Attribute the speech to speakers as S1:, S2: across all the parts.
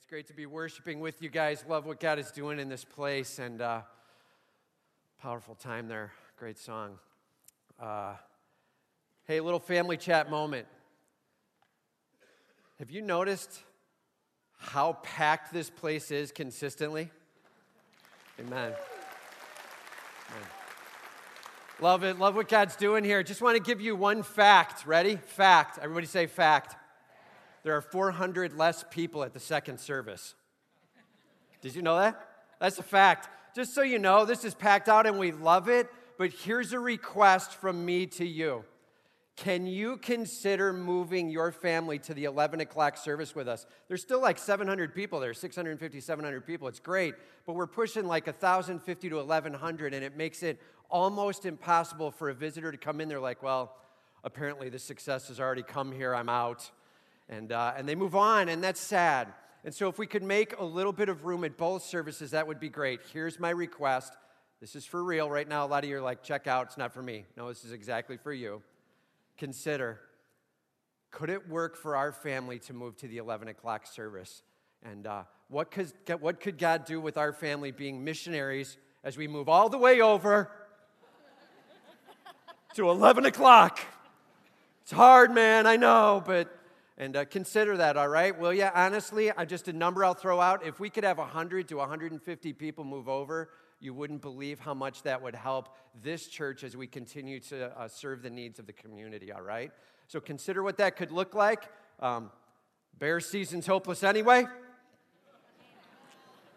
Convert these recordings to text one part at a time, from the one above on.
S1: it's great to be worshiping with you guys. Love what God is doing in this place and uh, powerful time there. Great song. Uh, hey, little family chat moment. Have you noticed how packed this place is consistently? Amen. Amen. Love it. Love what God's doing here. Just want to give you one fact. Ready? Fact. Everybody say fact there are 400 less people at the second service. Did you know that? That's a fact. Just so you know, this is packed out and we love it, but here's a request from me to you. Can you consider moving your family to the 11 o'clock service with us? There's still like 700 people there, 650, 700 people. It's great, but we're pushing like 1,050 to 1,100, and it makes it almost impossible for a visitor to come in there like, well, apparently the success has already come here, I'm out and, uh, and they move on, and that's sad. And so, if we could make a little bit of room at both services, that would be great. Here's my request. This is for real right now. A lot of you are like, check out, it's not for me. No, this is exactly for you. Consider could it work for our family to move to the 11 o'clock service? And uh, what, could, what could God do with our family being missionaries as we move all the way over to 11 o'clock? It's hard, man, I know, but and uh, consider that, all right? Well, yeah, honestly, I just a number I'll throw out. If we could have 100 to 150 people move over, you wouldn't believe how much that would help this church as we continue to uh, serve the needs of the community, all right? So consider what that could look like. Um, bear season's hopeless anyway.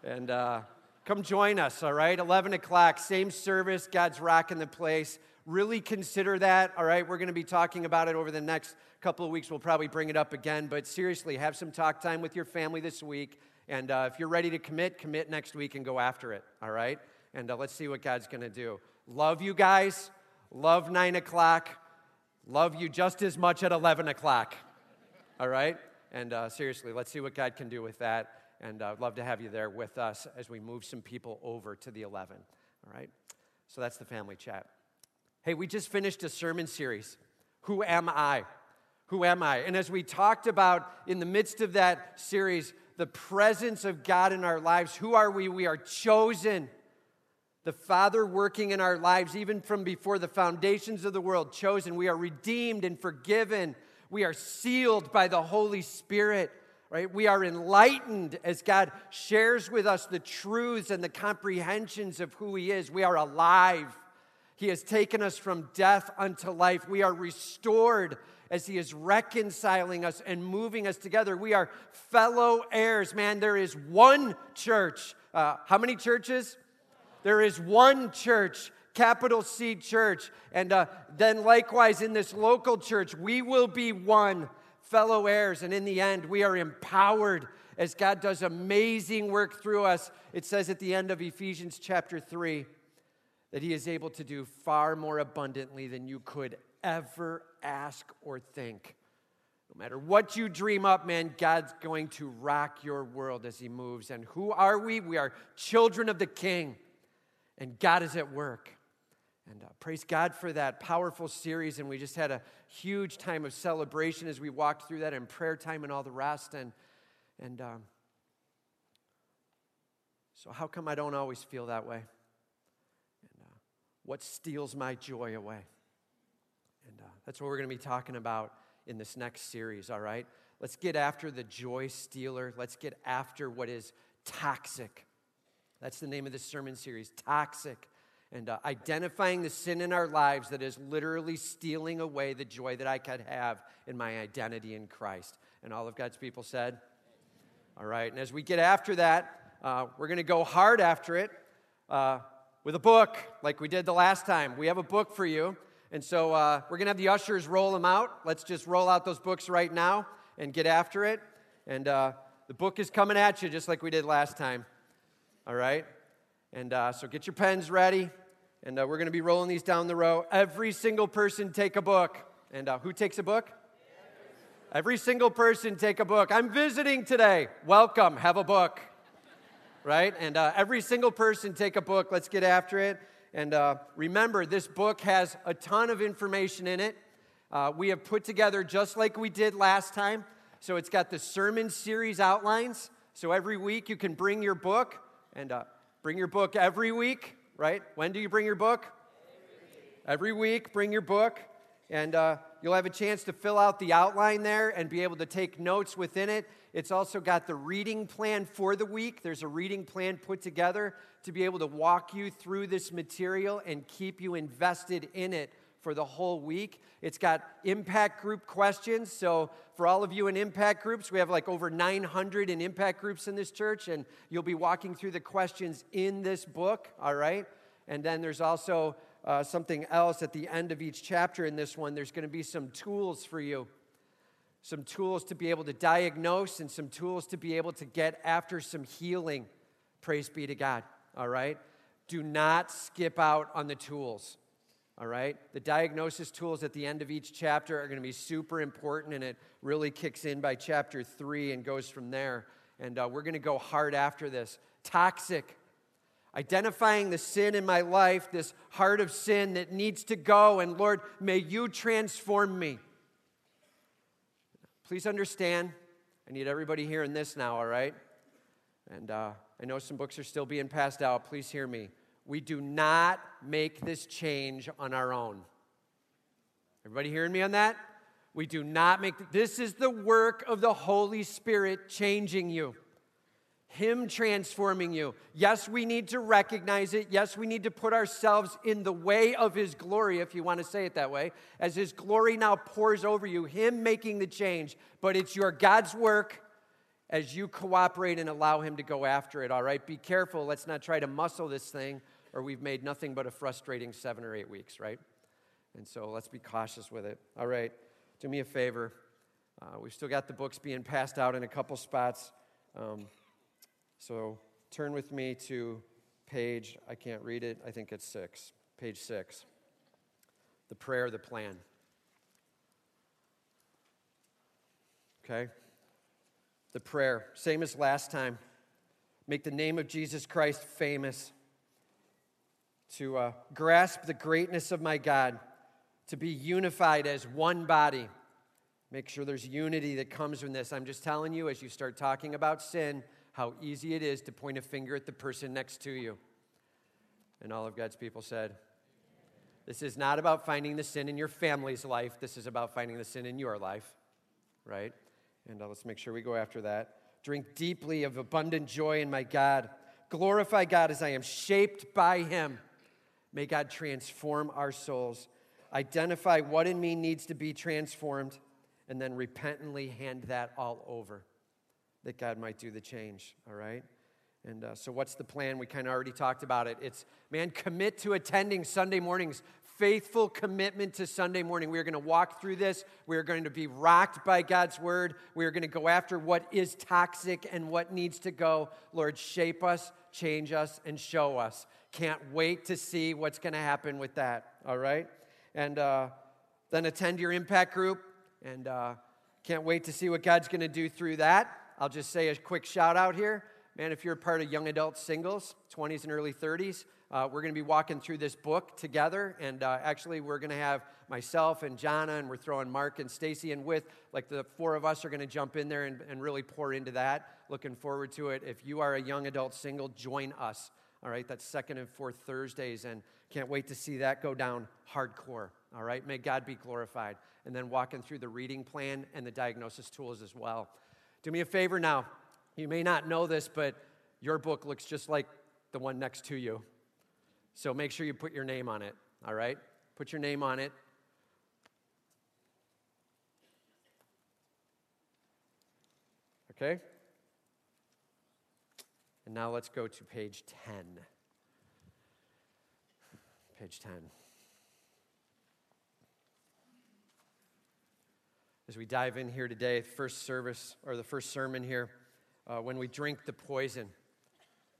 S1: And uh, come join us, all right? 11 o'clock, same service, God's rocking the place. Really consider that, all right? We're going to be talking about it over the next couple of weeks. We'll probably bring it up again, but seriously, have some talk time with your family this week. And uh, if you're ready to commit, commit next week and go after it, all right? And uh, let's see what God's going to do. Love you guys. Love 9 o'clock. Love you just as much at 11 o'clock, all right? And uh, seriously, let's see what God can do with that. And I'd uh, love to have you there with us as we move some people over to the 11, all right? So that's the family chat. Hey, we just finished a sermon series. Who am I? Who am I? And as we talked about in the midst of that series, the presence of God in our lives, who are we? We are chosen. The Father working in our lives, even from before the foundations of the world, chosen. We are redeemed and forgiven. We are sealed by the Holy Spirit, right? We are enlightened as God shares with us the truths and the comprehensions of who He is. We are alive. He has taken us from death unto life. We are restored as He is reconciling us and moving us together. We are fellow heirs. Man, there is one church. Uh, how many churches? There is one church, capital C church. And uh, then, likewise, in this local church, we will be one fellow heirs. And in the end, we are empowered as God does amazing work through us. It says at the end of Ephesians chapter 3 that He is able to do far more abundantly than you could ever ask or think. No matter what you dream up, man, God's going to rock your world as He moves. And who are we? We are children of the King, and God is at work. And uh, praise God for that powerful series. And we just had a huge time of celebration as we walked through that, and prayer time and all the rest. And, and um, so, how come I don't always feel that way? What steals my joy away? And uh, that's what we're going to be talking about in this next series, all right? Let's get after the joy stealer. Let's get after what is toxic. That's the name of this sermon series Toxic. And uh, identifying the sin in our lives that is literally stealing away the joy that I could have in my identity in Christ. And all of God's people said, All right. And as we get after that, uh, we're going to go hard after it uh, with a book like we did the last time. We have a book for you. And so uh, we're going to have the ushers roll them out. Let's just roll out those books right now and get after it. And uh, the book is coming at you just like we did last time. All right? And uh, so get your pens ready. And uh, we're going to be rolling these down the row. Every single person take a book. And uh, who takes a book? Every single person take a book. I'm visiting today. Welcome. Have a book. Right? And uh, every single person take a book. Let's get after it. And uh, remember, this book has a ton of information in it. Uh, we have put together just like we did last time. So it's got the sermon series outlines. So every week you can bring your book and uh, bring your book every week, right? When do you bring your book? Every week, every week bring your book, and uh, you'll have a chance to fill out the outline there and be able to take notes within it. It's also got the reading plan for the week. There's a reading plan put together to be able to walk you through this material and keep you invested in it for the whole week. It's got impact group questions. So, for all of you in impact groups, we have like over 900 in impact groups in this church, and you'll be walking through the questions in this book, all right? And then there's also uh, something else at the end of each chapter in this one. There's going to be some tools for you, some tools to be able to diagnose, and some tools to be able to get after some healing. Praise be to God, all right? Do not skip out on the tools. All right? The diagnosis tools at the end of each chapter are going to be super important, and it really kicks in by chapter three and goes from there. And uh, we're going to go hard after this. Toxic. Identifying the sin in my life, this heart of sin that needs to go, and Lord, may you transform me. Please understand, I need everybody hearing this now, all right? And uh, I know some books are still being passed out. Please hear me. We do not make this change on our own. Everybody hearing me on that? We do not make this is the work of the Holy Spirit changing you. Him transforming you. Yes, we need to recognize it. Yes, we need to put ourselves in the way of His glory, if you want to say it that way, as His glory now pours over you, Him making the change. But it's your God's work as you cooperate and allow Him to go after it, all right? Be careful. Let's not try to muscle this thing or we've made nothing but a frustrating seven or eight weeks, right? And so let's be cautious with it. All right, do me a favor. Uh, we've still got the books being passed out in a couple spots. Um, so turn with me to page, I can't read it, I think it's six. Page six. The prayer, the plan. Okay? The prayer, same as last time. Make the name of Jesus Christ famous to uh, grasp the greatness of my God, to be unified as one body. Make sure there's unity that comes from this. I'm just telling you, as you start talking about sin, how easy it is to point a finger at the person next to you. And all of God's people said, This is not about finding the sin in your family's life. This is about finding the sin in your life, right? And uh, let's make sure we go after that. Drink deeply of abundant joy in my God. Glorify God as I am shaped by Him. May God transform our souls, identify what in me needs to be transformed, and then repentantly hand that all over that God might do the change, all right? And uh, so, what's the plan? We kind of already talked about it. It's, man, commit to attending Sunday mornings. Faithful commitment to Sunday morning. We are going to walk through this. We are going to be rocked by God's word. We are going to go after what is toxic and what needs to go. Lord, shape us, change us, and show us. Can't wait to see what's going to happen with that, all right? And uh, then attend your impact group, and uh, can't wait to see what God's going to do through that. I'll just say a quick shout out here. Man, if you're part of young adult singles, 20s and early 30s, uh, we're going to be walking through this book together. And uh, actually, we're going to have myself and Jana, and we're throwing Mark and Stacy in with. Like the four of us are going to jump in there and, and really pour into that. Looking forward to it. If you are a young adult single, join us. All right, that's second and fourth Thursdays, and can't wait to see that go down hardcore. All right, may God be glorified. And then walking through the reading plan and the diagnosis tools as well. Do me a favor now. You may not know this, but your book looks just like the one next to you. So make sure you put your name on it. All right? Put your name on it. Okay? And now let's go to page 10. Page 10. As we dive in here today, first service or the first sermon here, uh, when we drink the poison.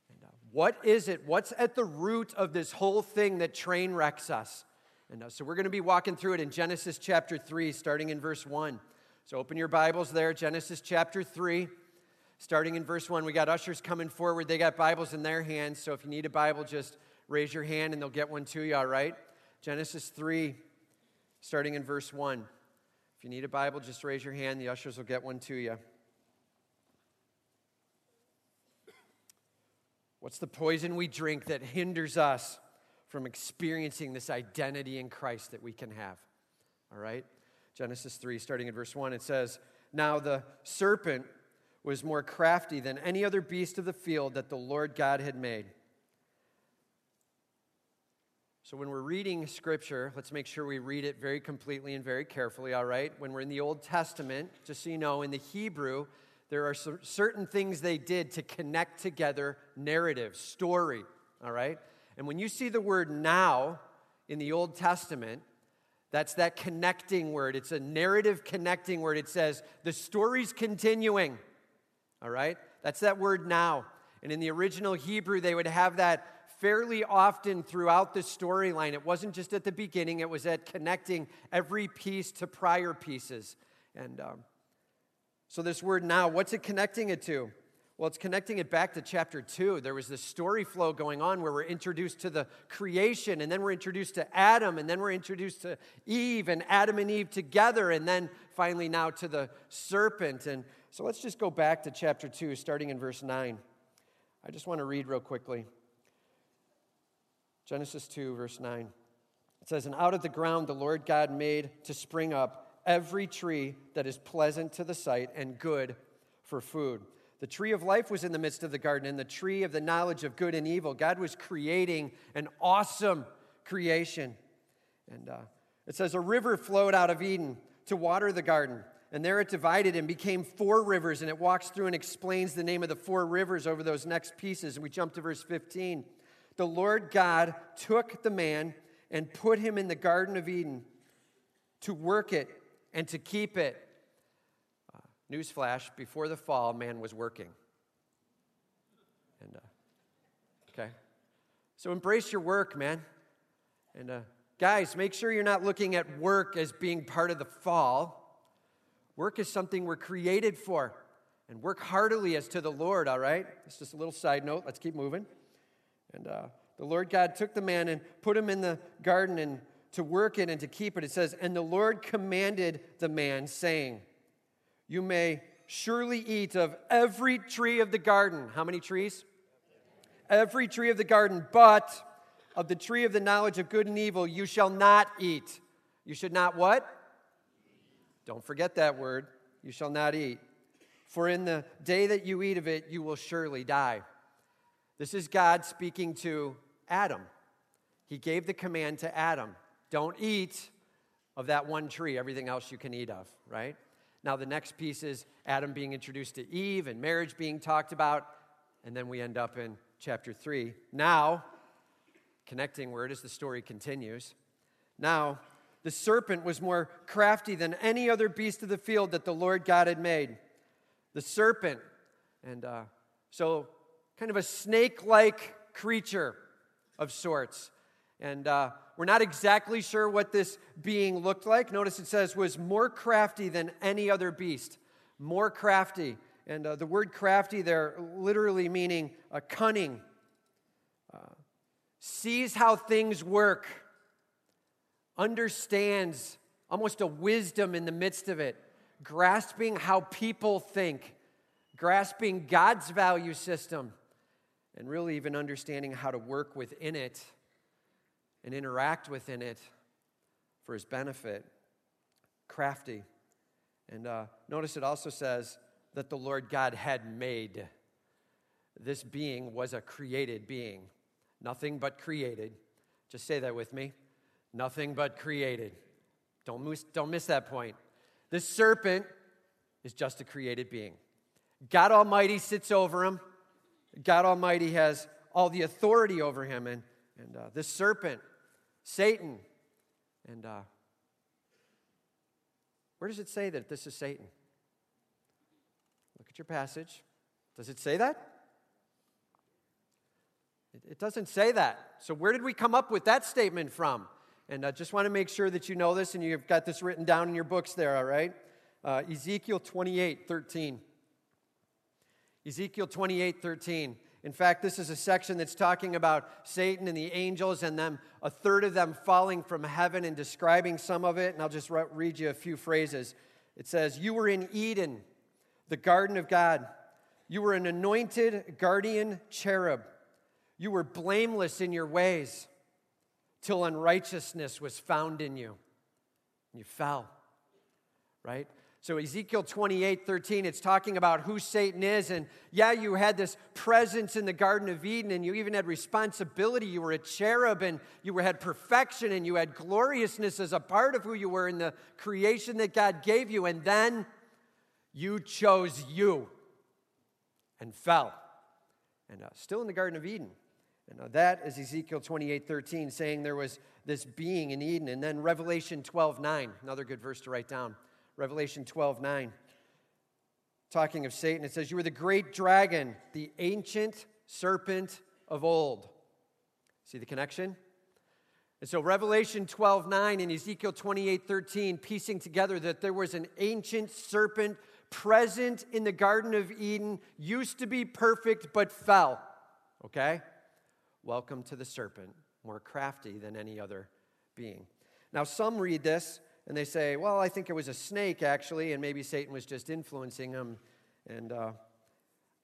S1: And, uh, what is it? What's at the root of this whole thing that train wrecks us? And uh, so we're going to be walking through it in Genesis chapter 3, starting in verse 1. So open your Bibles there, Genesis chapter 3 starting in verse 1. We got ushers coming forward. They got Bibles in their hands. So if you need a Bible, just raise your hand and they'll get one to you, all right? Genesis 3, starting in verse 1. If you need a Bible, just raise your hand. The ushers will get one to you. What's the poison we drink that hinders us from experiencing this identity in Christ that we can have? All right? Genesis 3, starting at verse 1, it says, Now the serpent was more crafty than any other beast of the field that the Lord God had made. So, when we're reading scripture, let's make sure we read it very completely and very carefully, all right? When we're in the Old Testament, just so you know, in the Hebrew, there are certain things they did to connect together narrative, story, all right? And when you see the word now in the Old Testament, that's that connecting word. It's a narrative connecting word. It says, the story's continuing, all right? That's that word now. And in the original Hebrew, they would have that fairly often throughout the storyline. It wasn't just at the beginning, it was at connecting every piece to prior pieces. And um, so, this word now, what's it connecting it to? Well, it's connecting it back to chapter two. There was this story flow going on where we're introduced to the creation, and then we're introduced to Adam, and then we're introduced to Eve, and Adam and Eve together, and then finally now to the serpent. And so let's just go back to chapter two, starting in verse 9. I just want to read real quickly. Genesis 2, verse 9. It says, And out of the ground the Lord God made to spring up every tree that is pleasant to the sight and good for food. The tree of life was in the midst of the garden, and the tree of the knowledge of good and evil. God was creating an awesome creation. And uh, it says, A river flowed out of Eden to water the garden. And there it divided and became four rivers. And it walks through and explains the name of the four rivers over those next pieces. And we jump to verse 15 the Lord God took the man and put him in the Garden of Eden to work it and to keep it. Uh, newsflash before the fall, man was working. And, uh, okay. So embrace your work, man. And, uh, guys, make sure you're not looking at work as being part of the fall. Work is something we're created for. And work heartily as to the Lord, all right? It's just a little side note. Let's keep moving. And uh, the Lord God took the man and put him in the garden and to work it and to keep it. It says, And the Lord commanded the man, saying, You may surely eat of every tree of the garden. How many trees? Every tree of the garden, but of the tree of the knowledge of good and evil you shall not eat. You should not what? Don't forget that word. You shall not eat. For in the day that you eat of it, you will surely die. This is God speaking to Adam. He gave the command to Adam don't eat of that one tree, everything else you can eat of, right? Now, the next piece is Adam being introduced to Eve and marriage being talked about, and then we end up in chapter 3. Now, connecting word as the story continues. Now, the serpent was more crafty than any other beast of the field that the Lord God had made. The serpent. And uh, so kind of a snake like creature of sorts. And uh, we're not exactly sure what this being looked like. Notice it says was more crafty than any other beast. More crafty. And uh, the word crafty there literally meaning a cunning. Uh, sees how things work. Understands almost a wisdom in the midst of it. Grasping how people think. Grasping God's value system and really even understanding how to work within it and interact within it for his benefit. Crafty. And uh, notice it also says that the Lord God had made. This being was a created being, nothing but created. Just say that with me. Nothing but created. Don't miss, don't miss that point. This serpent is just a created being. God Almighty sits over him. God Almighty has all the authority over him. And, and uh, this serpent, Satan, and uh, where does it say that this is Satan? Look at your passage. Does it say that? It, it doesn't say that. So, where did we come up with that statement from? And I just want to make sure that you know this and you've got this written down in your books there, all right? Uh, Ezekiel 28 13. Ezekiel 28 13. In fact, this is a section that's talking about Satan and the angels and them, a third of them falling from heaven and describing some of it. And I'll just read you a few phrases. It says, You were in Eden, the garden of God. You were an anointed guardian cherub. You were blameless in your ways till unrighteousness was found in you. You fell, right? So, Ezekiel 28 13, it's talking about who Satan is. And yeah, you had this presence in the Garden of Eden, and you even had responsibility. You were a cherub, and you had perfection, and you had gloriousness as a part of who you were in the creation that God gave you. And then you chose you and fell. And uh, still in the Garden of Eden. And uh, that is Ezekiel 28 13, saying there was this being in Eden. And then Revelation 12 9, another good verse to write down. Revelation 12 9. Talking of Satan, it says, You were the great dragon, the ancient serpent of old. See the connection? And so Revelation 12 9 and Ezekiel 28 13, piecing together that there was an ancient serpent present in the Garden of Eden, used to be perfect but fell. Okay? Welcome to the serpent, more crafty than any other being. Now, some read this and they say, well, I think it was a snake actually, and maybe Satan was just influencing him. And uh,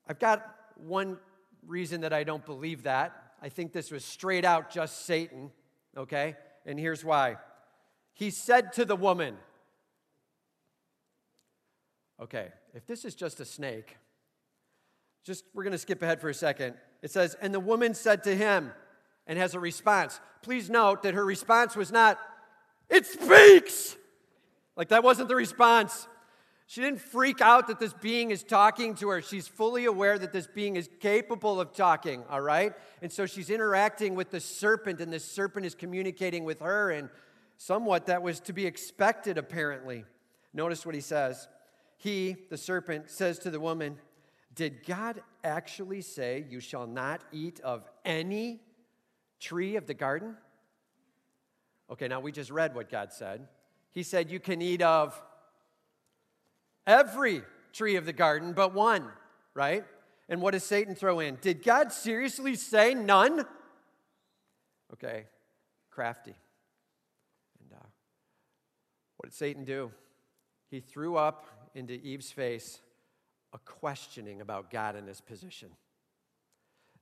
S1: I've got one reason that I don't believe that. I think this was straight out just Satan, okay? And here's why. He said to the woman, okay, if this is just a snake, just we're going to skip ahead for a second. It says, And the woman said to him, and has a response. Please note that her response was not, It speaks! Like that wasn't the response. She didn't freak out that this being is talking to her. She's fully aware that this being is capable of talking, all right? And so she's interacting with the serpent, and the serpent is communicating with her, and somewhat that was to be expected, apparently. Notice what he says. He, the serpent, says to the woman, did God actually say, You shall not eat of any tree of the garden? Okay, now we just read what God said. He said, You can eat of every tree of the garden but one, right? And what does Satan throw in? Did God seriously say none? Okay, crafty. And uh, what did Satan do? He threw up into Eve's face a questioning about God and his position.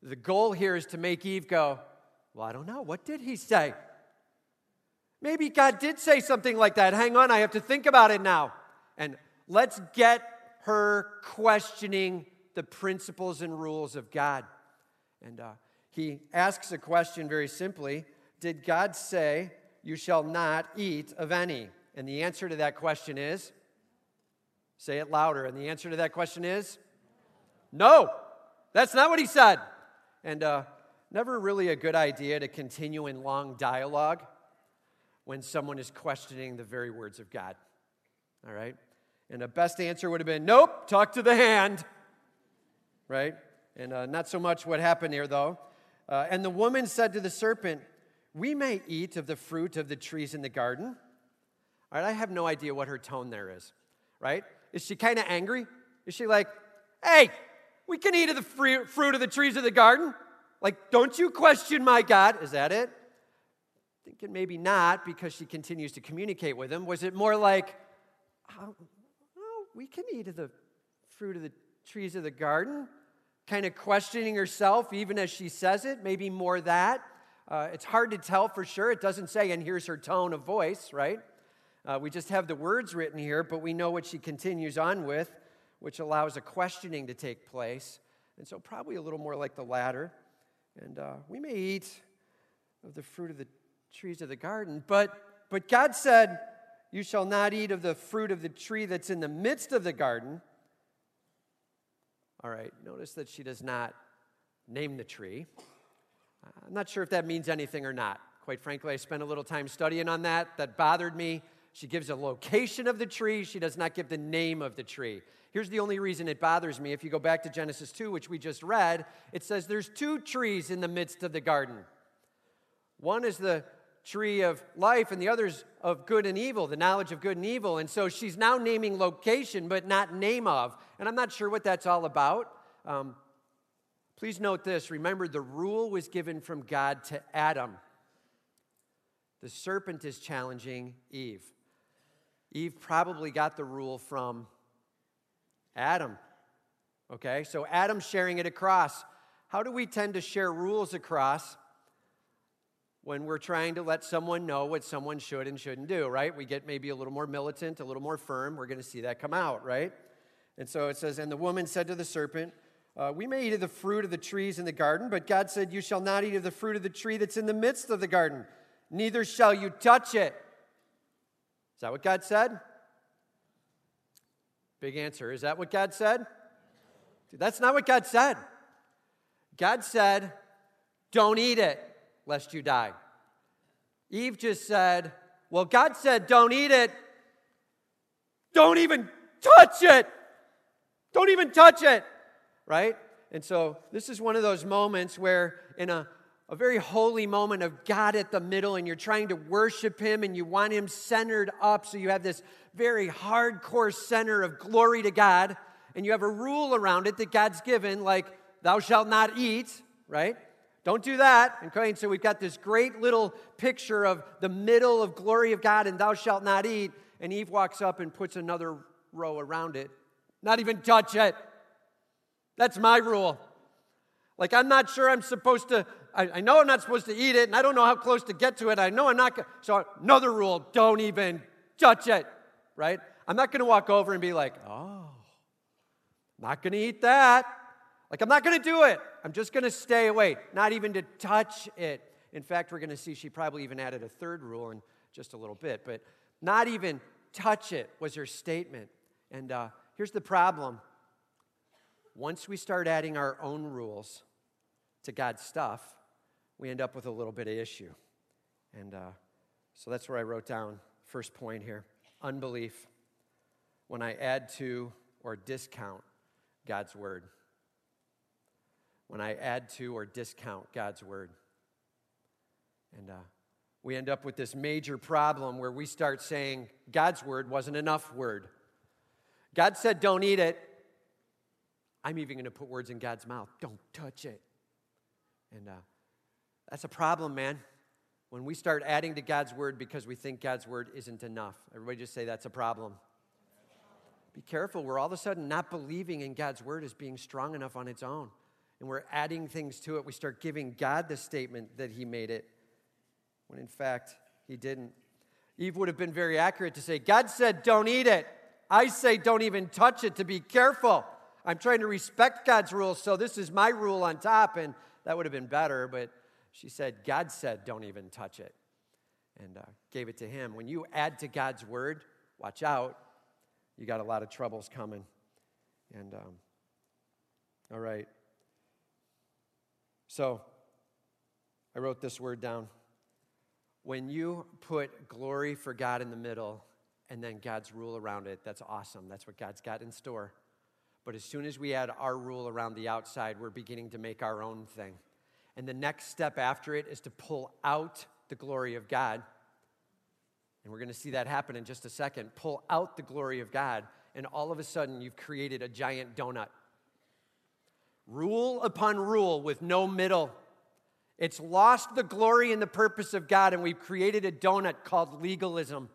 S1: The goal here is to make Eve go, Well, I don't know. What did he say? Maybe God did say something like that. Hang on, I have to think about it now. And let's get her questioning the principles and rules of God. And uh, he asks a question very simply Did God say, You shall not eat of any? And the answer to that question is Say it louder. And the answer to that question is no. That's not what he said. And uh, never really a good idea to continue in long dialogue when someone is questioning the very words of God. All right? And the best answer would have been nope, talk to the hand. Right? And uh, not so much what happened here, though. Uh, and the woman said to the serpent, We may eat of the fruit of the trees in the garden. All right, I have no idea what her tone there is, right? Is she kind of angry? Is she like, hey, we can eat of the fruit of the trees of the garden? Like, don't you question my God? Is that it? Thinking maybe not because she continues to communicate with him. Was it more like, oh, we can eat of the fruit of the trees of the garden? Kind of questioning herself even as she says it, maybe more that. Uh, it's hard to tell for sure. It doesn't say, and here's her tone of voice, right? Uh, we just have the words written here, but we know what she continues on with, which allows a questioning to take place. And so, probably a little more like the latter. And uh, we may eat of the fruit of the trees of the garden, but, but God said, You shall not eat of the fruit of the tree that's in the midst of the garden. All right, notice that she does not name the tree. I'm not sure if that means anything or not. Quite frankly, I spent a little time studying on that. That bothered me. She gives a location of the tree, she does not give the name of the tree. Here's the only reason it bothers me. If you go back to Genesis 2, which we just read, it says there's two trees in the midst of the garden. One is the tree of life, and the other's of good and evil, the knowledge of good and evil. And so she's now naming location, but not name of. And I'm not sure what that's all about. Um, please note this remember, the rule was given from God to Adam. The serpent is challenging Eve. Eve probably got the rule from Adam. Okay, so Adam sharing it across. how do we tend to share rules across when we're trying to let someone know what someone should and shouldn't do, right? We get maybe a little more militant, a little more firm. We're going to see that come out, right? And so it says, And the woman said to the serpent, uh, We may eat of the fruit of the trees in the garden, but God said, You shall not eat of the fruit of the tree that's in the midst of the garden, neither shall you touch it. Is that what God said? Big answer. Is that what God said? That's not what God said. God said, Don't eat it, lest you die. Eve just said, Well, God said, Don't eat it. Don't even touch it. Don't even touch it. Right? And so this is one of those moments where, in a, a very holy moment of God at the middle, and you're trying to worship Him and you want Him centered up, so you have this very hardcore center of glory to God, and you have a rule around it that God's given, like, thou shalt not eat, right? Don't do that. And so we've got this great little picture of the middle of glory of God, and thou shalt not eat. And Eve walks up and puts another row around it. Not even touch it. That's my rule. Like, I'm not sure I'm supposed to, I, I know I'm not supposed to eat it, and I don't know how close to get to it. I know I'm not, so another rule don't even touch it, right? I'm not to walk over and be like, oh, not to eat that. Like, I'm not to do it. I'm just going to stay away, not even to touch it. In fact, we're going to see she probably even added a third rule in just a little bit, but not even touch it was her statement. And uh, here's the problem once we start adding our own rules to God's stuff, we end up with a little bit of issue. And uh, so that's where I wrote down first point here unbelief. When I add to or discount God's word when I add to or discount God's word. And uh, we end up with this major problem where we start saying God's word wasn't enough word. God said, don't eat it. I'm even going to put words in God's mouth. Don't touch it. And uh, that's a problem, man. When we start adding to God's word because we think God's word isn't enough. Everybody just say that's a problem. Be careful. We're all of a sudden not believing in God's word as being strong enough on its own and we're adding things to it. We start giving God the statement that He made it, when in fact, He didn't. Eve would have been very accurate to say, God said, don't eat it. I say, don't even touch it to be careful. I'm trying to respect God's rules, so this is my rule on top, and that would have been better. But she said, God said, don't even touch it, and uh, gave it to him. When you add to God's word, watch out, you got a lot of troubles coming. And, um, all right. So I wrote this word down. When you put glory for God in the middle and then God's rule around it, that's awesome. That's what God's got in store. But as soon as we add our rule around the outside, we're beginning to make our own thing. And the next step after it is to pull out the glory of God. And we're going to see that happen in just a second. Pull out the glory of God, and all of a sudden, you've created a giant donut rule upon rule with no middle. It's lost the glory and the purpose of God, and we've created a donut called legalism.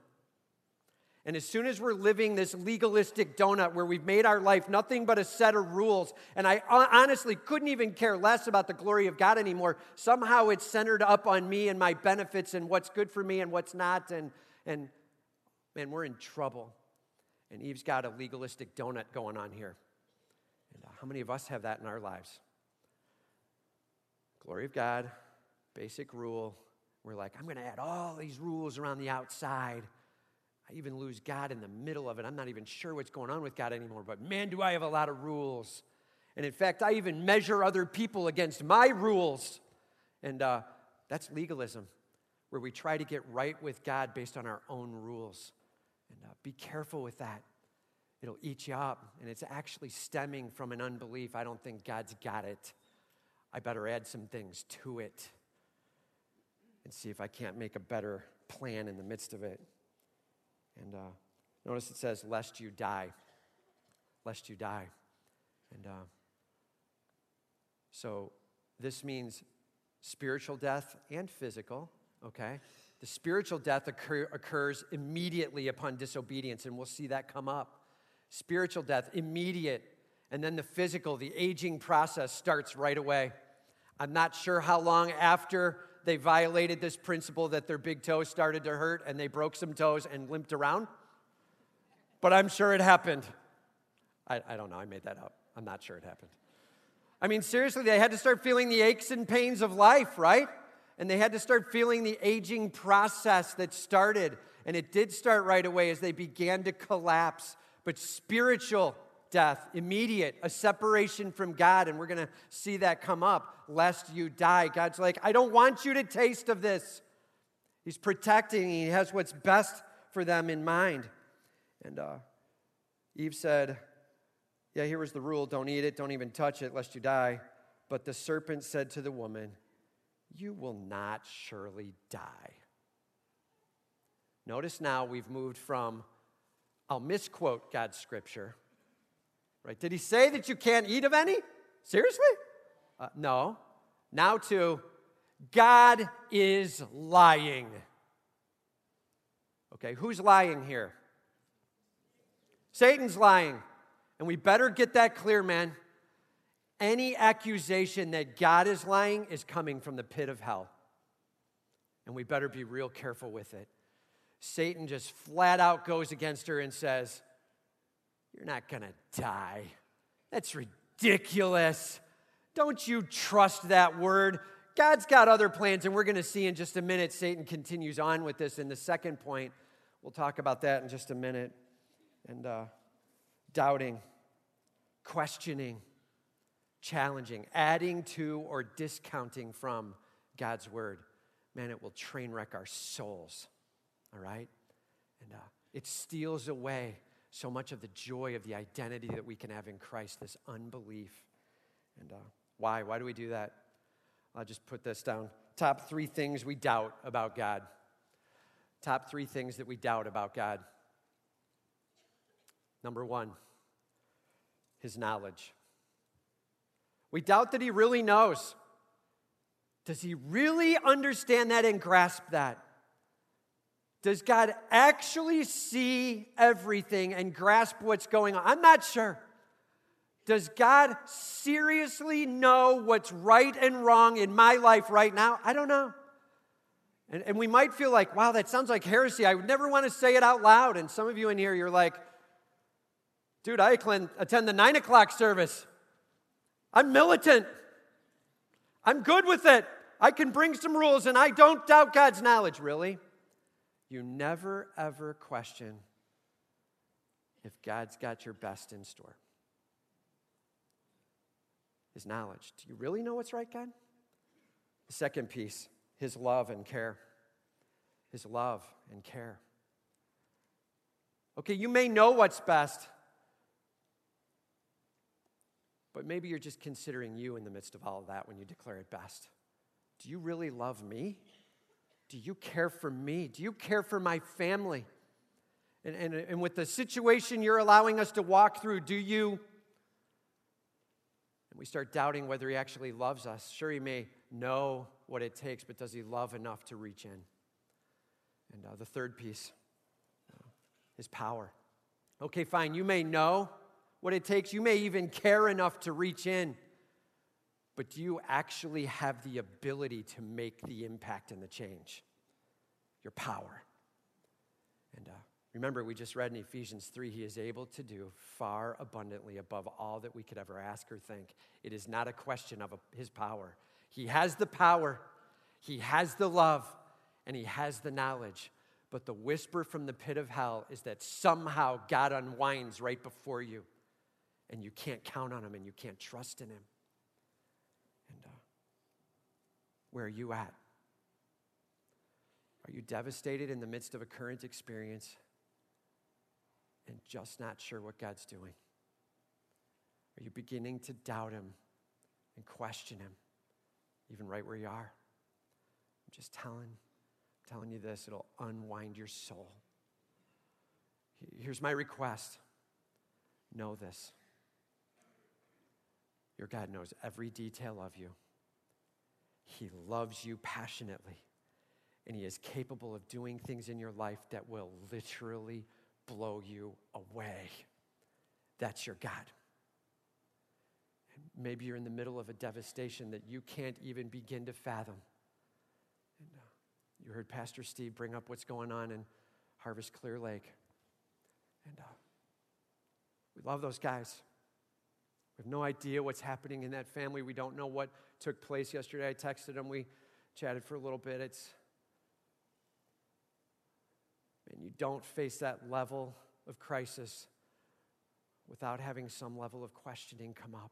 S1: And as soon as we're living this legalistic donut where we've made our life nothing but a set of rules, and I honestly couldn't even care less about the glory of God anymore, somehow it's centered up on me and my benefits and what's good for me and what's not, and, and man, we're in trouble. And Eve's got a legalistic donut going on here. How many of us have that in our lives? Glory of God, basic rule. We're like, I'm going to add all these rules around the outside. I even lose God in the middle of it. I'm not even sure what's going on with God anymore, but man, do I have a lot of rules. And in fact, I even measure other people against my rules. And uh, that's legalism, where we try to get right with God based on our own rules. And uh, be careful with that it'll eat you up. And it's actually stemming from an unbelief. I don't think God's got it. I better add some things to it and see if I can't make a better plan in the midst of it. And uh, notice it says, lest you die. Lest you die. And uh, so this means spiritual death and physical, okay? The spiritual death occur, occurs immediately upon disobedience, and we'll see that come up spiritual death, immediate. And then the physical, the aging process starts right away. I'm not sure how long after they violated this principle that their big toe started to hurt and they broke some toes and limped around, but I'm sure it happened. I, I don't know, I made that up. I'm not sure it happened. I mean, seriously, they had to start feeling the aches and pains of life, right? And they had to start feeling the aging process that started. And it did start right away as they began to collapse. But spiritual death, immediate, a separation from God. And we're going to see that come up, lest you die. God's like, I don't want you to taste of this. He's protecting, He has what's best for them in mind. And uh, Eve said, Yeah, here was the rule don't eat it, don't even touch it, lest you die. But the serpent said to the woman, You will not surely die. Notice now we've moved from, I'll misquote God's scripture, right? Did he say that you can't eat of any? Seriously? Uh, no. Now to, God is lying. Okay, who's lying here? Satan's lying. And we better get that clear, man. Any accusation that God is lying is coming from the pit of hell. And we better be real careful with it. Satan just flat out goes against her and says, You're not going to die. That's ridiculous. Don't you trust that word? God's got other plans, and we're going to see in just a minute. Satan continues on with this in the second point. We'll talk about that in just a minute. And uh, doubting, questioning, challenging, adding to or discounting from God's word. Man, it will train wreck our souls all right? And uh, it steals away so much of the joy of the identity that we can have in Christ, this unbelief. And uh, why? Why do we do that? I'll just put this down. Top three things we doubt about God. Top three things that we doubt about God. Number one, his knowledge. We doubt that he really knows. Does he really understand that and grasp that? Does God actually see everything and grasp what's going on? I'm not sure. Does God seriously know what's right and wrong in my life right now? I don't know. And, and we might feel like, wow, that sounds like heresy. I would never want to say it out loud. And some of you in here, you're like, dude, I attend the nine o'clock service. I'm militant. I'm good with it. I can bring some rules and I don't doubt God's knowledge, really you never ever question if God's got your best in store. His knowledge. Do you really know what's right, God? The second piece, his love and care. His love and care. Okay, you may know what's best, but maybe you're just considering you in the midst of all of that when you declare it best. Do you really love me? Do you care for me? Do you care for my family? And, and, and with the situation you're allowing us to walk through, do you? And we start doubting whether he actually loves us. Sure, he may know what it takes, but does he love enough to reach in? And uh, the third piece uh, is power. Okay, fine, you may know what it takes, you may even care enough to reach in. But do you actually have the ability to make the impact and the change? Your power. And uh, remember, we just read in Ephesians 3 He is able to do far abundantly above all that we could ever ask or think. It is not a question of a, His power. He has the power, He has the love, and He has the knowledge. But the whisper from the pit of hell is that somehow God unwinds right before you, and you can't count on Him and you can't trust in Him. Where are you at? Are you devastated in the midst of a current experience and just not sure what God's doing? Are you beginning to doubt Him and question Him, even right where you are? I'm just telling, telling you this, it'll unwind your soul. Here's my request know this. Your God knows every detail of you. He loves you passionately, and He is capable of doing things in your life that will literally blow you away. That's your God. Maybe you're in the middle of a devastation that you can't even begin to fathom. And, uh, you heard Pastor Steve bring up what's going on in Harvest Clear Lake. And uh, we love those guys. We have no idea what's happening in that family. We don't know what took place yesterday. I texted them. We chatted for a little bit. It's, man, you don't face that level of crisis without having some level of questioning come up.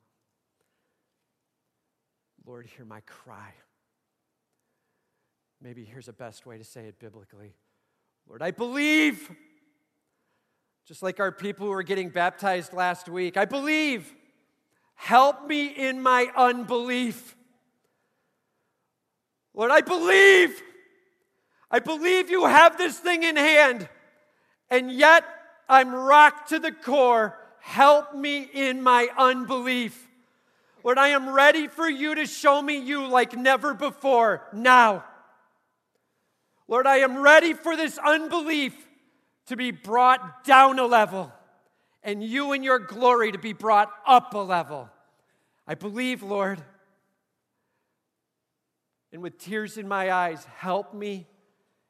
S1: Lord, hear my cry. Maybe here's a best way to say it biblically Lord, I believe. Just like our people who were getting baptized last week, I believe. Help me in my unbelief. Lord, I believe. I believe you have this thing in hand, and yet I'm rocked to the core. Help me in my unbelief. Lord, I am ready for you to show me you like never before now. Lord, I am ready for this unbelief to be brought down a level and you and your glory to be brought up a level. I believe, Lord. And with tears in my eyes, help me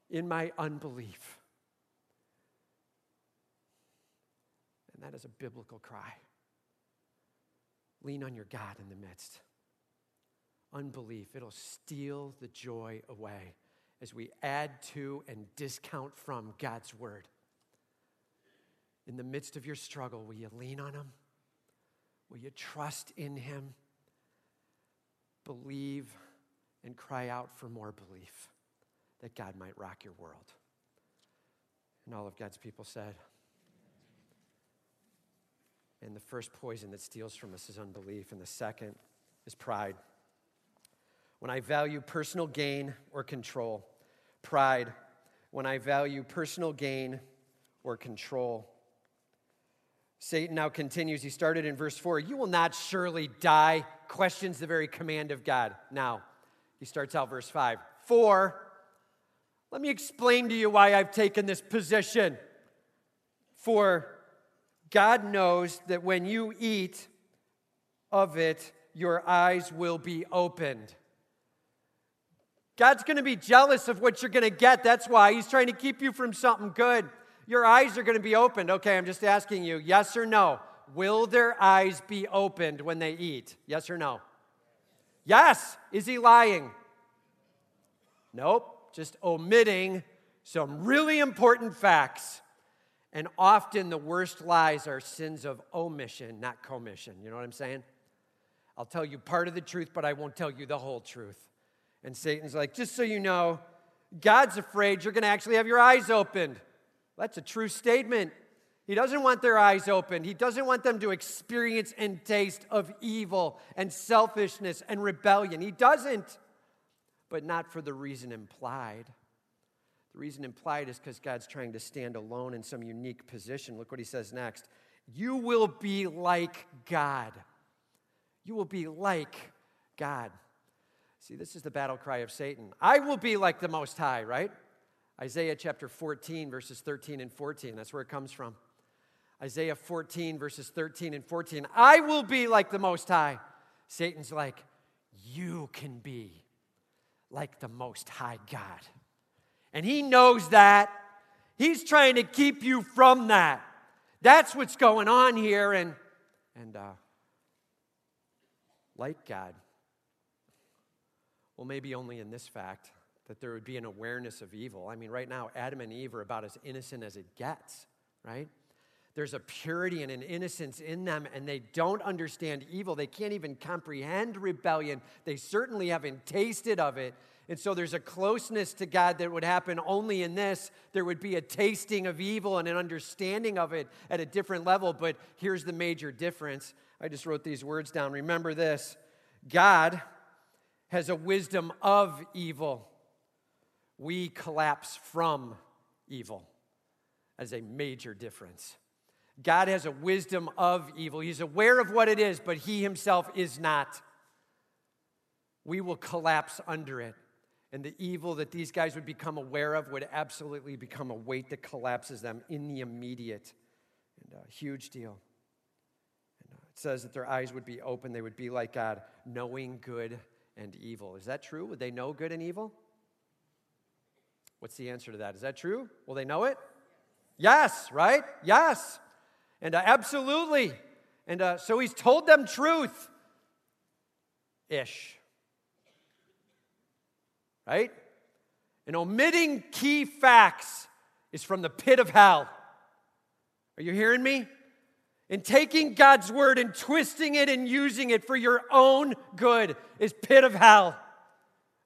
S1: in my unbelief. And that is a biblical cry. Lean on your God in the midst. Unbelief, it'll steal the joy away as we add to and discount from God's word. In the midst of your struggle, will you lean on Him? Will you trust in Him? Believe and cry out for more belief that God might rock your world. And all of God's people said, and the first poison that steals from us is unbelief, and the second is pride. When I value personal gain or control, pride. When I value personal gain or control. Satan now continues. He started in verse 4 You will not surely die, questions the very command of God. Now, he starts out verse 5 For, let me explain to you why I've taken this position. For God knows that when you eat of it, your eyes will be opened. God's going to be jealous of what you're going to get. That's why He's trying to keep you from something good. Your eyes are going to be opened. Okay, I'm just asking you yes or no? Will their eyes be opened when they eat? Yes or no? Yes. Is he lying? Nope, just omitting some really important facts. And often the worst lies are sins of omission, not commission. You know what I'm saying? I'll tell you part of the truth, but I won't tell you the whole truth. And Satan's like, just so you know, God's afraid you're going to actually have your eyes opened. That's a true statement. He doesn't want their eyes open. He doesn't want them to experience and taste of evil and selfishness and rebellion. He doesn't, but not for the reason implied. The reason implied is because God's trying to stand alone in some unique position. Look what he says next. You will be like God. You will be like God. See, this is the battle cry of Satan. I will be like the Most High, right? Isaiah chapter 14, verses 13 and 14. That's where it comes from. Isaiah 14, verses 13 and 14. I will be like the Most High. Satan's like, You can be like the Most High God. And he knows that. He's trying to keep you from that. That's what's going on here. And, and uh, like God, well, maybe only in this fact that there would be an awareness of evil. I mean, right now, Adam and Eve are about as innocent as it gets, right? There's a purity and an innocence in them, and they don't understand evil. They can't even comprehend rebellion. They certainly haven't tasted of it. And so there's a closeness to God that would happen only in this. There would be a tasting of evil and an understanding of it at a different level. But here's the major difference. I just wrote these words down. Remember this God has a wisdom of evil. We collapse from evil as a major difference. God has a wisdom of evil. He's aware of what it is, but he himself is not. We will collapse under it. And the evil that these guys would become aware of would absolutely become a weight that collapses them in the immediate. And a huge deal. And uh, It says that their eyes would be open, they would be like God, knowing good and evil. Is that true? Would they know good and evil? What's the answer to that? Is that true? Will they know it? Yes, right? Yes. And uh, absolutely. And uh, so he's told them truth ish. Right? And omitting key facts is from the pit of hell. Are you hearing me? And taking God's word and twisting it and using it for your own good is pit of hell.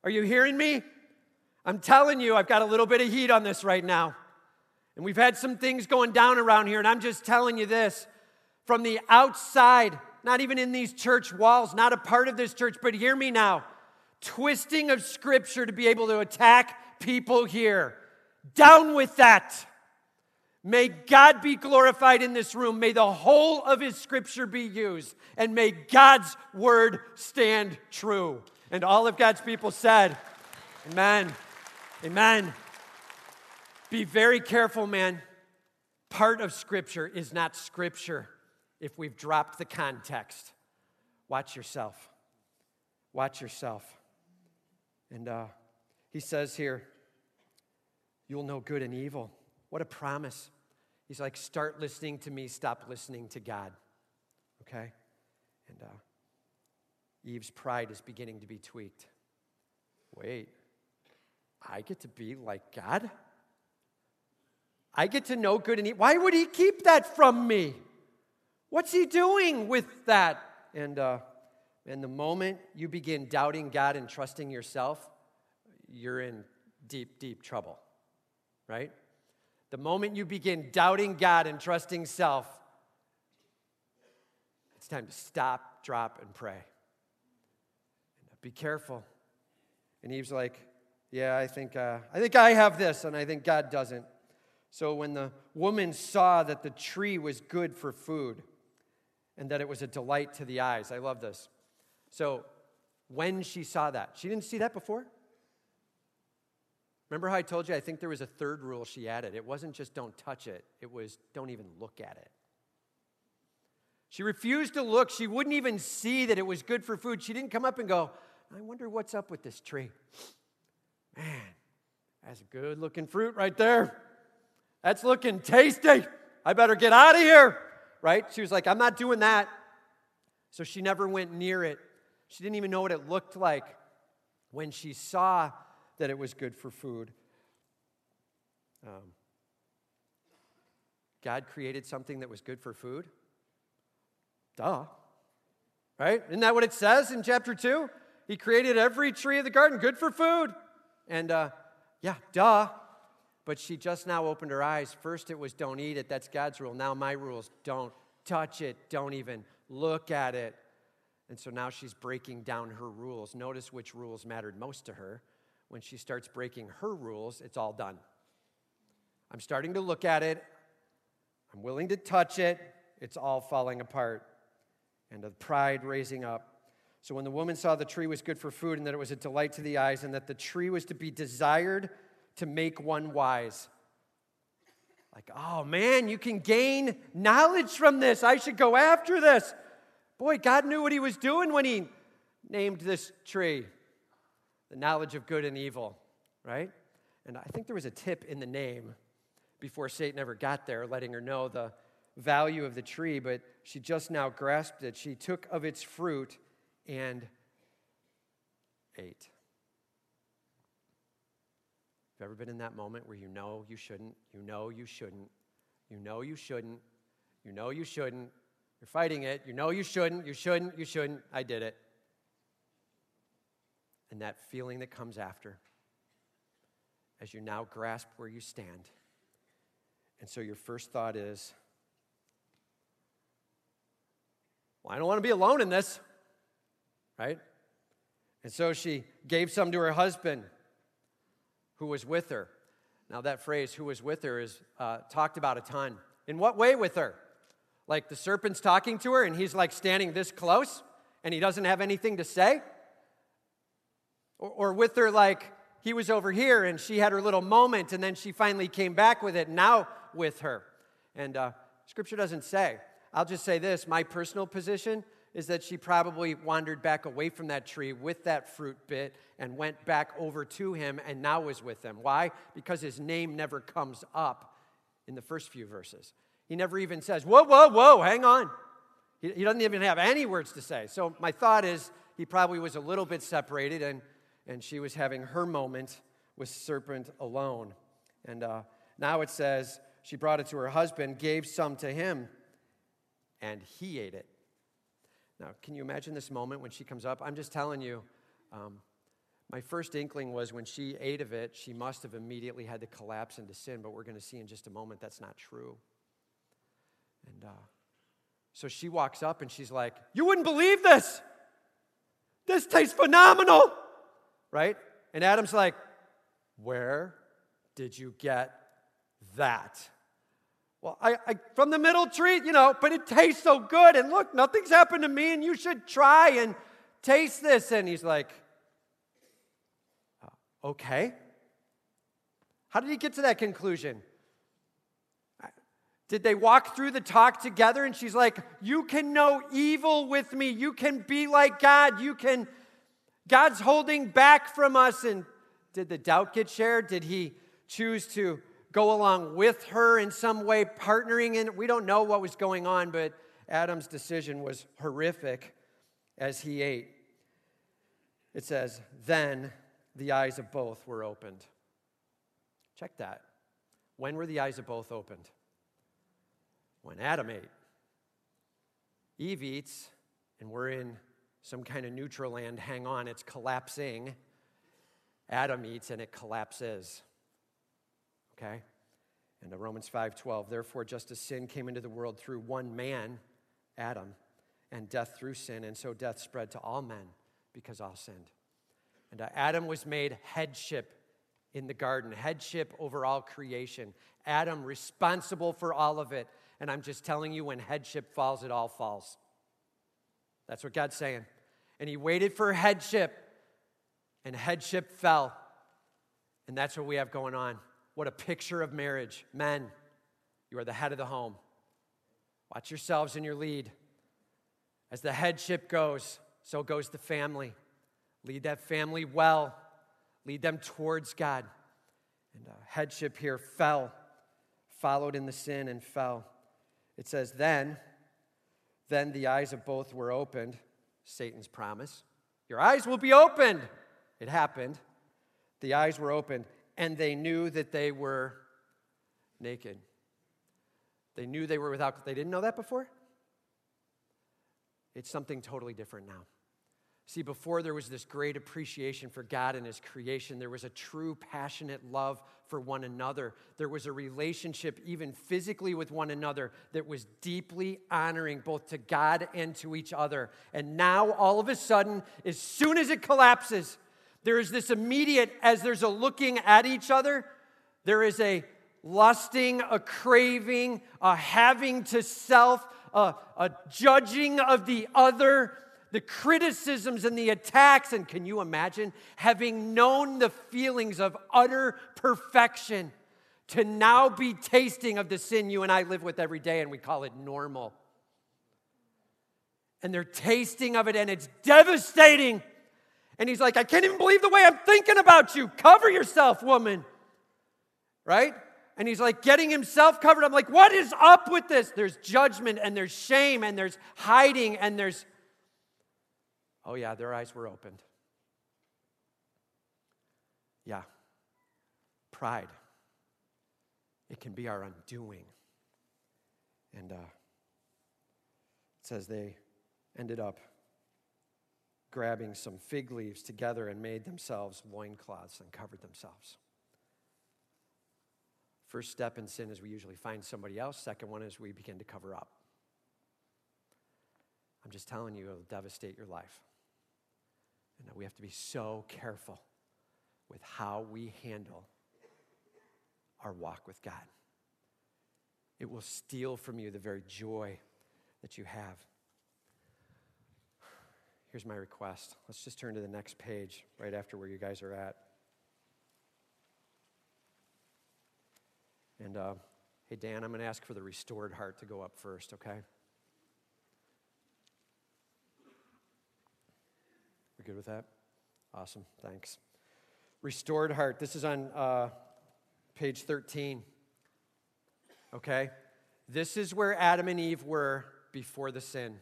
S1: Are you hearing me? I'm telling you, I've got a little bit of heat on this right now. And we've had some things going down around here, and I'm just telling you this from the outside, not even in these church walls, not a part of this church, but hear me now. Twisting of scripture to be able to attack people here. Down with that. May God be glorified in this room. May the whole of his scripture be used. And may God's word stand true. And all of God's people said, Amen. Amen. Be very careful, man. Part of Scripture is not Scripture if we've dropped the context. Watch yourself. Watch yourself. And uh, he says here, You'll know good and evil. What a promise. He's like, Start listening to me, stop listening to God. Okay? And uh, Eve's pride is beginning to be tweaked. Wait, I get to be like God? I get to know good and evil. Why would he keep that from me? What's he doing with that? And, uh, and the moment you begin doubting God and trusting yourself, you're in deep, deep trouble, right? The moment you begin doubting God and trusting self, it's time to stop, drop, and pray. Be careful. And Eve's like, yeah, I think, uh, I think I have this, and I think God doesn't. So when the woman saw that the tree was good for food and that it was a delight to the eyes, I love this. So when she saw that, she didn't see that before? Remember how I told you I think there was a third rule she added? It wasn't just don't touch it, it was don't even look at it. She refused to look. She wouldn't even see that it was good for food. She didn't come up and go, I wonder what's up with this tree. Man, that's a good looking fruit right there. That's looking tasty. I better get out of here. Right? She was like, I'm not doing that. So she never went near it. She didn't even know what it looked like when she saw that it was good for food. Um, God created something that was good for food? Duh. Right? Isn't that what it says in chapter 2? He created every tree of the garden good for food. And uh, yeah, duh. But she just now opened her eyes. First, it was don't eat it. That's God's rule. Now, my rules don't touch it. Don't even look at it. And so now she's breaking down her rules. Notice which rules mattered most to her. When she starts breaking her rules, it's all done. I'm starting to look at it. I'm willing to touch it. It's all falling apart. And the pride raising up. So when the woman saw the tree was good for food and that it was a delight to the eyes and that the tree was to be desired to make one wise. Like, oh man, you can gain knowledge from this. I should go after this. Boy, God knew what he was doing when he named this tree the knowledge of good and evil, right? And I think there was a tip in the name before Satan ever got there, letting her know the value of the tree, but she just now grasped it. She took of its fruit and ate. Have you ever been in that moment where you know you shouldn't, you know you shouldn't, you know you shouldn't, you know you shouldn't, you're fighting it, you know you shouldn't, you shouldn't, you shouldn't, I did it. And that feeling that comes after as you now grasp where you stand. And so your first thought is, well, I don't want to be alone in this right? And so she gave some to her husband who was with her. Now, that phrase, who was with her, is uh, talked about a ton. In what way with her? Like the serpent's talking to her and he's like standing this close and he doesn't have anything to say? Or, or with her, like he was over here and she had her little moment and then she finally came back with it, now with her. And uh, scripture doesn't say. I'll just say this my personal position is that she probably wandered back away from that tree with that fruit bit and went back over to him and now was with him. Why? Because his name never comes up in the first few verses. He never even says, Whoa, whoa, whoa, hang on. He, he doesn't even have any words to say. So my thought is he probably was a little bit separated and, and she was having her moment with serpent alone. And uh, now it says she brought it to her husband, gave some to him, and he ate it. Now, can you imagine this moment when she comes up? I'm just telling you, um, my first inkling was when she ate of it, she must have immediately had to collapse into sin, but we're going to see in just a moment that's not true. And uh, so she walks up and she's like, You wouldn't believe this! This tastes phenomenal! Right? And Adam's like, Where did you get that? Well, I, I, from the middle tree, you know, but it tastes so good. And look, nothing's happened to me, and you should try and taste this. And he's like, uh, okay. How did he get to that conclusion? Did they walk through the talk together? And she's like, You can know evil with me. You can be like God. You can, God's holding back from us. And did the doubt get shared? Did he choose to go along with her in some way, partnering in. We don't know what was going on, but Adam's decision was horrific as he ate. It says, Then the eyes of both were opened. Check that. When were the eyes of both opened? When Adam ate. Eve eats, and we're in some kind of neutral land. Hang on, it's collapsing. Adam eats, and it collapses okay? And Romans 5:12, therefore just as sin came into the world through one man, Adam, and death through sin, and so death spread to all men because all sinned. And uh, Adam was made headship in the garden, headship over all creation. Adam responsible for all of it. And I'm just telling you, when headship falls, it all falls. That's what God's saying. And he waited for headship, and headship fell. And that's what we have going on. What a picture of marriage. Men, you are the head of the home. Watch yourselves in your lead. As the headship goes, so goes the family. Lead that family well, lead them towards God. And uh, headship here fell, followed in the sin and fell. It says, then, then the eyes of both were opened. Satan's promise. Your eyes will be opened. It happened. The eyes were opened, and they knew that they were naked. They knew they were without, they didn't know that before? It's something totally different now. See, before there was this great appreciation for God and His creation, there was a true, passionate love for one another. There was a relationship, even physically, with one another that was deeply honoring both to God and to each other. And now, all of a sudden, as soon as it collapses, there is this immediate, as there's a looking at each other, there is a lusting, a craving, a having to self, a, a judging of the other, the criticisms and the attacks. And can you imagine having known the feelings of utter perfection to now be tasting of the sin you and I live with every day and we call it normal? And they're tasting of it and it's devastating. And he's like, I can't even believe the way I'm thinking about you. Cover yourself, woman. Right? And he's like getting himself covered. I'm like, what is up with this? There's judgment and there's shame and there's hiding and there's. Oh, yeah, their eyes were opened. Yeah. Pride. It can be our undoing. And uh, it says they ended up grabbing some fig leaves together and made themselves loincloths and covered themselves. First step in sin is we usually find somebody else. Second one is we begin to cover up. I'm just telling you, it'll devastate your life. And we have to be so careful with how we handle our walk with God. It will steal from you the very joy that you have. Here's my request. Let's just turn to the next page right after where you guys are at. And uh, hey, Dan, I'm going to ask for the restored heart to go up first, okay? We good with that? Awesome, thanks. Restored heart. This is on uh, page 13. Okay? This is where Adam and Eve were before the sin.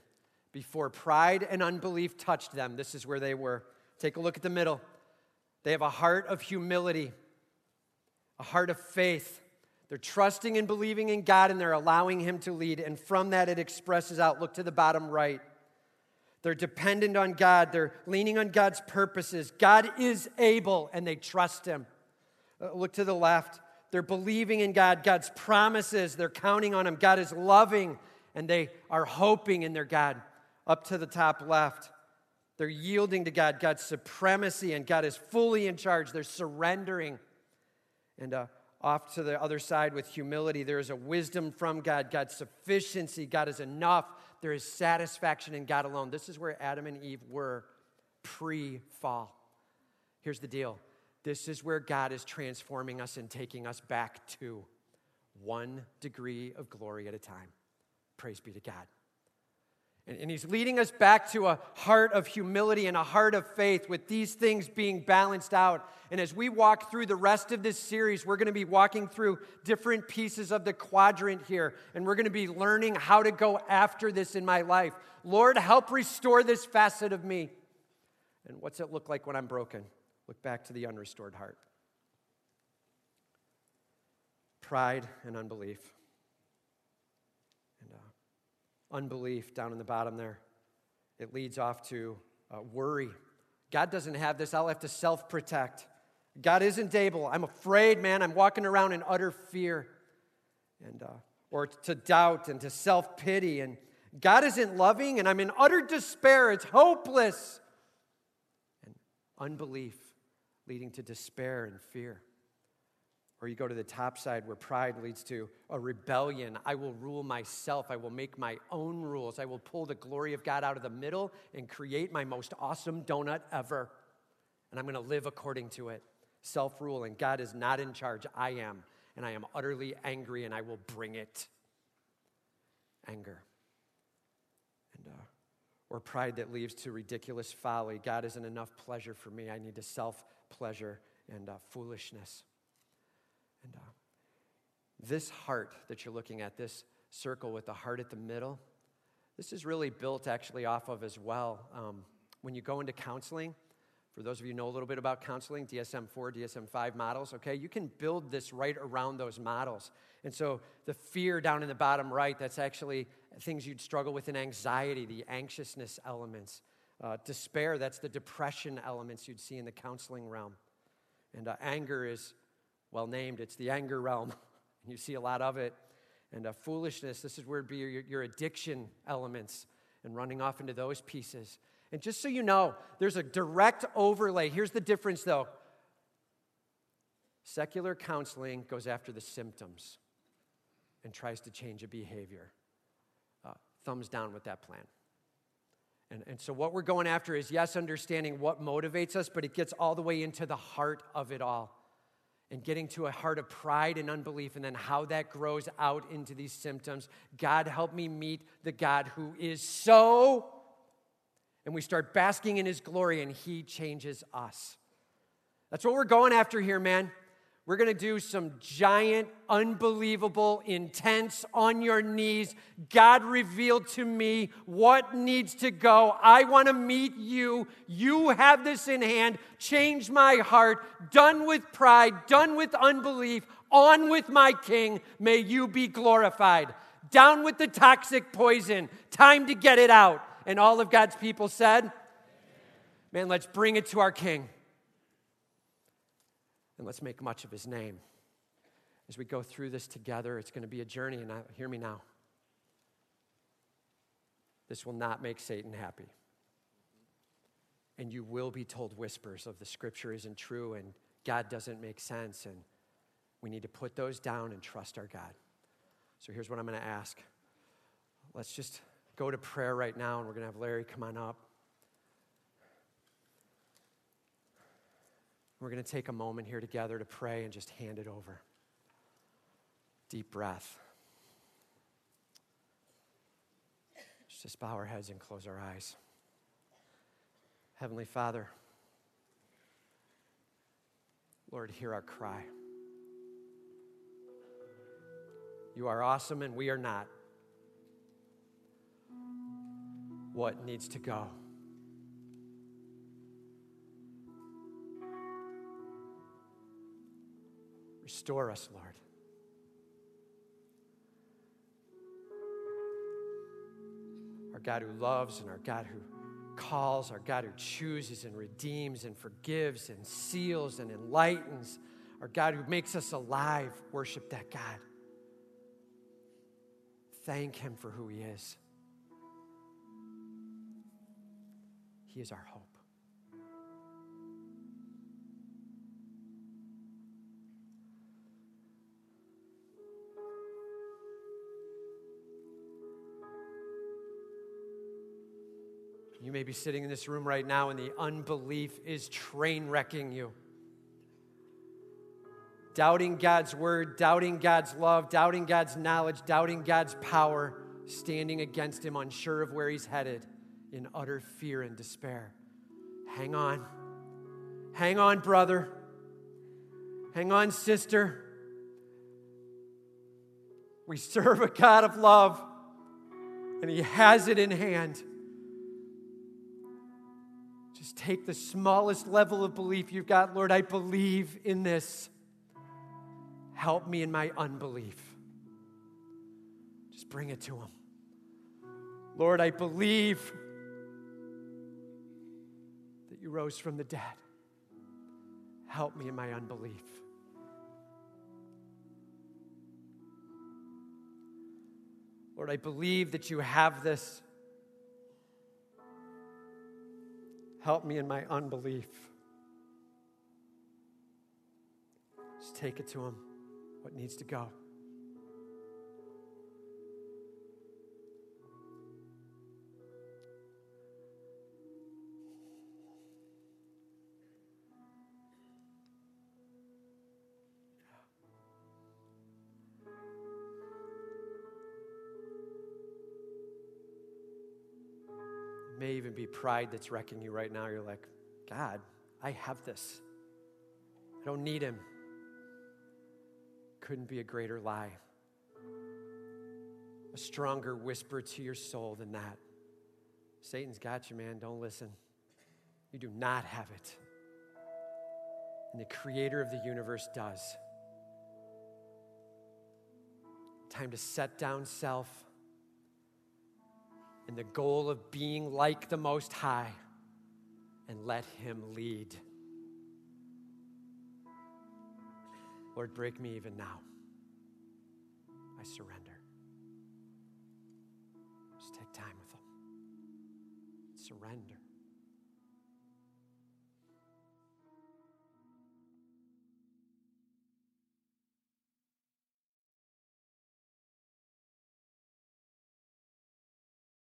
S1: Before pride and unbelief touched them, this is where they were. Take a look at the middle. They have a heart of humility, a heart of faith. They're trusting and believing in God and they're allowing Him to lead. And from that, it expresses out. Look to the bottom right. They're dependent on God. They're leaning on God's purposes. God is able, and they trust Him. Uh, look to the left. They're believing in God, God's promises. They're counting on Him. God is loving, and they are hoping in their God. Up to the top left. They're yielding to God, God's supremacy, and God is fully in charge. They're surrendering. And uh, off to the other side with humility, there is a wisdom from God, God's sufficiency. God is enough. There is satisfaction in God alone. This is where Adam and Eve were pre fall. Here's the deal this is where God is transforming us and taking us back to one degree of glory at a time. Praise be to God. And, he's leading us back to a heart of humility and a heart of faith with these things being balanced out. And as we walk through the rest of this series, we're going to be walking through different pieces of the quadrant here. And we're going to be learning how to go after this in my life. Lord, help restore this facet of me. And what's it look like when I'm broken? Look back to the unrestored heart pride and unbelief unbelief down in the bottom there. It leads off to uh, worry. God doesn't have this. I'll have to self protect. God isn't able. I'm afraid, man. I'm walking around in utter fear. And, uh, or to doubt and to self pity. And God isn't loving, and I'm in utter despair. It's hopeless. And unbelief leading to despair and fear. Or you go to the top side where pride leads to a rebellion. I will rule myself. I will make my own rules. I will pull the glory of God out of the middle and create my most awesome donut ever. And I'm going to live according to it. Self rule. And God is not in charge. I am. And I am utterly angry and I will bring it. Anger. And, uh, or pride that leads to ridiculous folly. God isn't enough pleasure for me. I need to self pleasure and uh, foolishness. This heart that you're looking at, this circle with the heart at the middle, this is really built actually off of as well. Um, when you go into counseling, for those of you know a little bit about counseling, DSM 4, DSM 5 models, okay, you can build this right around those models. And so the fear down in the bottom right, that's actually things you'd struggle with in anxiety, the anxiousness elements. Uh, despair, that's the depression elements you'd see in the counseling realm. And uh, anger is well named. It's the anger realm. you see a lot of it. And uh, foolishness, this is where it'd be your, your addiction elements and running off into those pieces. And just so you know, there's a direct overlay. Here's the difference though secular counseling goes after the symptoms and tries to change a behavior. Uh, thumbs down with that plan. And, and so, what we're going after is yes, understanding what motivates us, but it gets all the way into the heart of it all and getting to a heart of pride and unbelief, and then how that grows out into these symptoms. God, help me meet the God who is so. And we start basking in his glory, and he changes us. That's what we're going after here, man. We're going to do some giant, unbelievable, intense, on your knees. God revealed to me what needs to go. I want to meet you. You have this in hand. Change my heart. Done with pride, done with unbelief, on with my King. May you be glorified. Down with the toxic poison. Time to get it out. And all of God's people said, Man, let's bring it to our King and let's make much of his name. As we go through this together, it's going to be a journey, and I, hear me now. This will not make Satan happy. And you will be told whispers of the scripture isn't true and God doesn't make sense, and we need to put those down and trust our God. So here's what I'm going to ask. Let's just go to prayer right now, and we're going to have Larry come on up. We're going to take a moment here together to pray and just hand it over. Deep breath. Just bow our heads and close our eyes. Heavenly Father, Lord, hear our cry. You are awesome and we are not. What needs to go? Restore us, Lord. Our God who loves and our God who calls, our God who chooses and redeems and forgives and seals and enlightens, our God who makes us alive. Worship that God. Thank Him for who He is. He is our hope. You may be sitting in this room right now and the unbelief is train wrecking you. Doubting God's word, doubting God's love, doubting God's knowledge, doubting God's power, standing against Him, unsure of where He's headed, in utter fear and despair. Hang on. Hang on, brother. Hang on, sister. We serve a God of love, and He has it in hand. Just take the smallest level of belief you've got. Lord, I believe in this. Help me in my unbelief. Just bring it to Him. Lord, I believe that you rose from the dead. Help me in my unbelief. Lord, I believe that you have this. Help me in my unbelief. Just take it to Him, what needs to go. Pride that's wrecking you right now. You're like, God, I have this. I don't need him. Couldn't be a greater lie. A stronger whisper to your soul than that. Satan's got you, man. Don't listen. You do not have it. And the creator of the universe does. Time to set down self and the goal of being like the Most High and let Him lead. Lord, break me even now. I surrender. Just take time with Him. Surrender.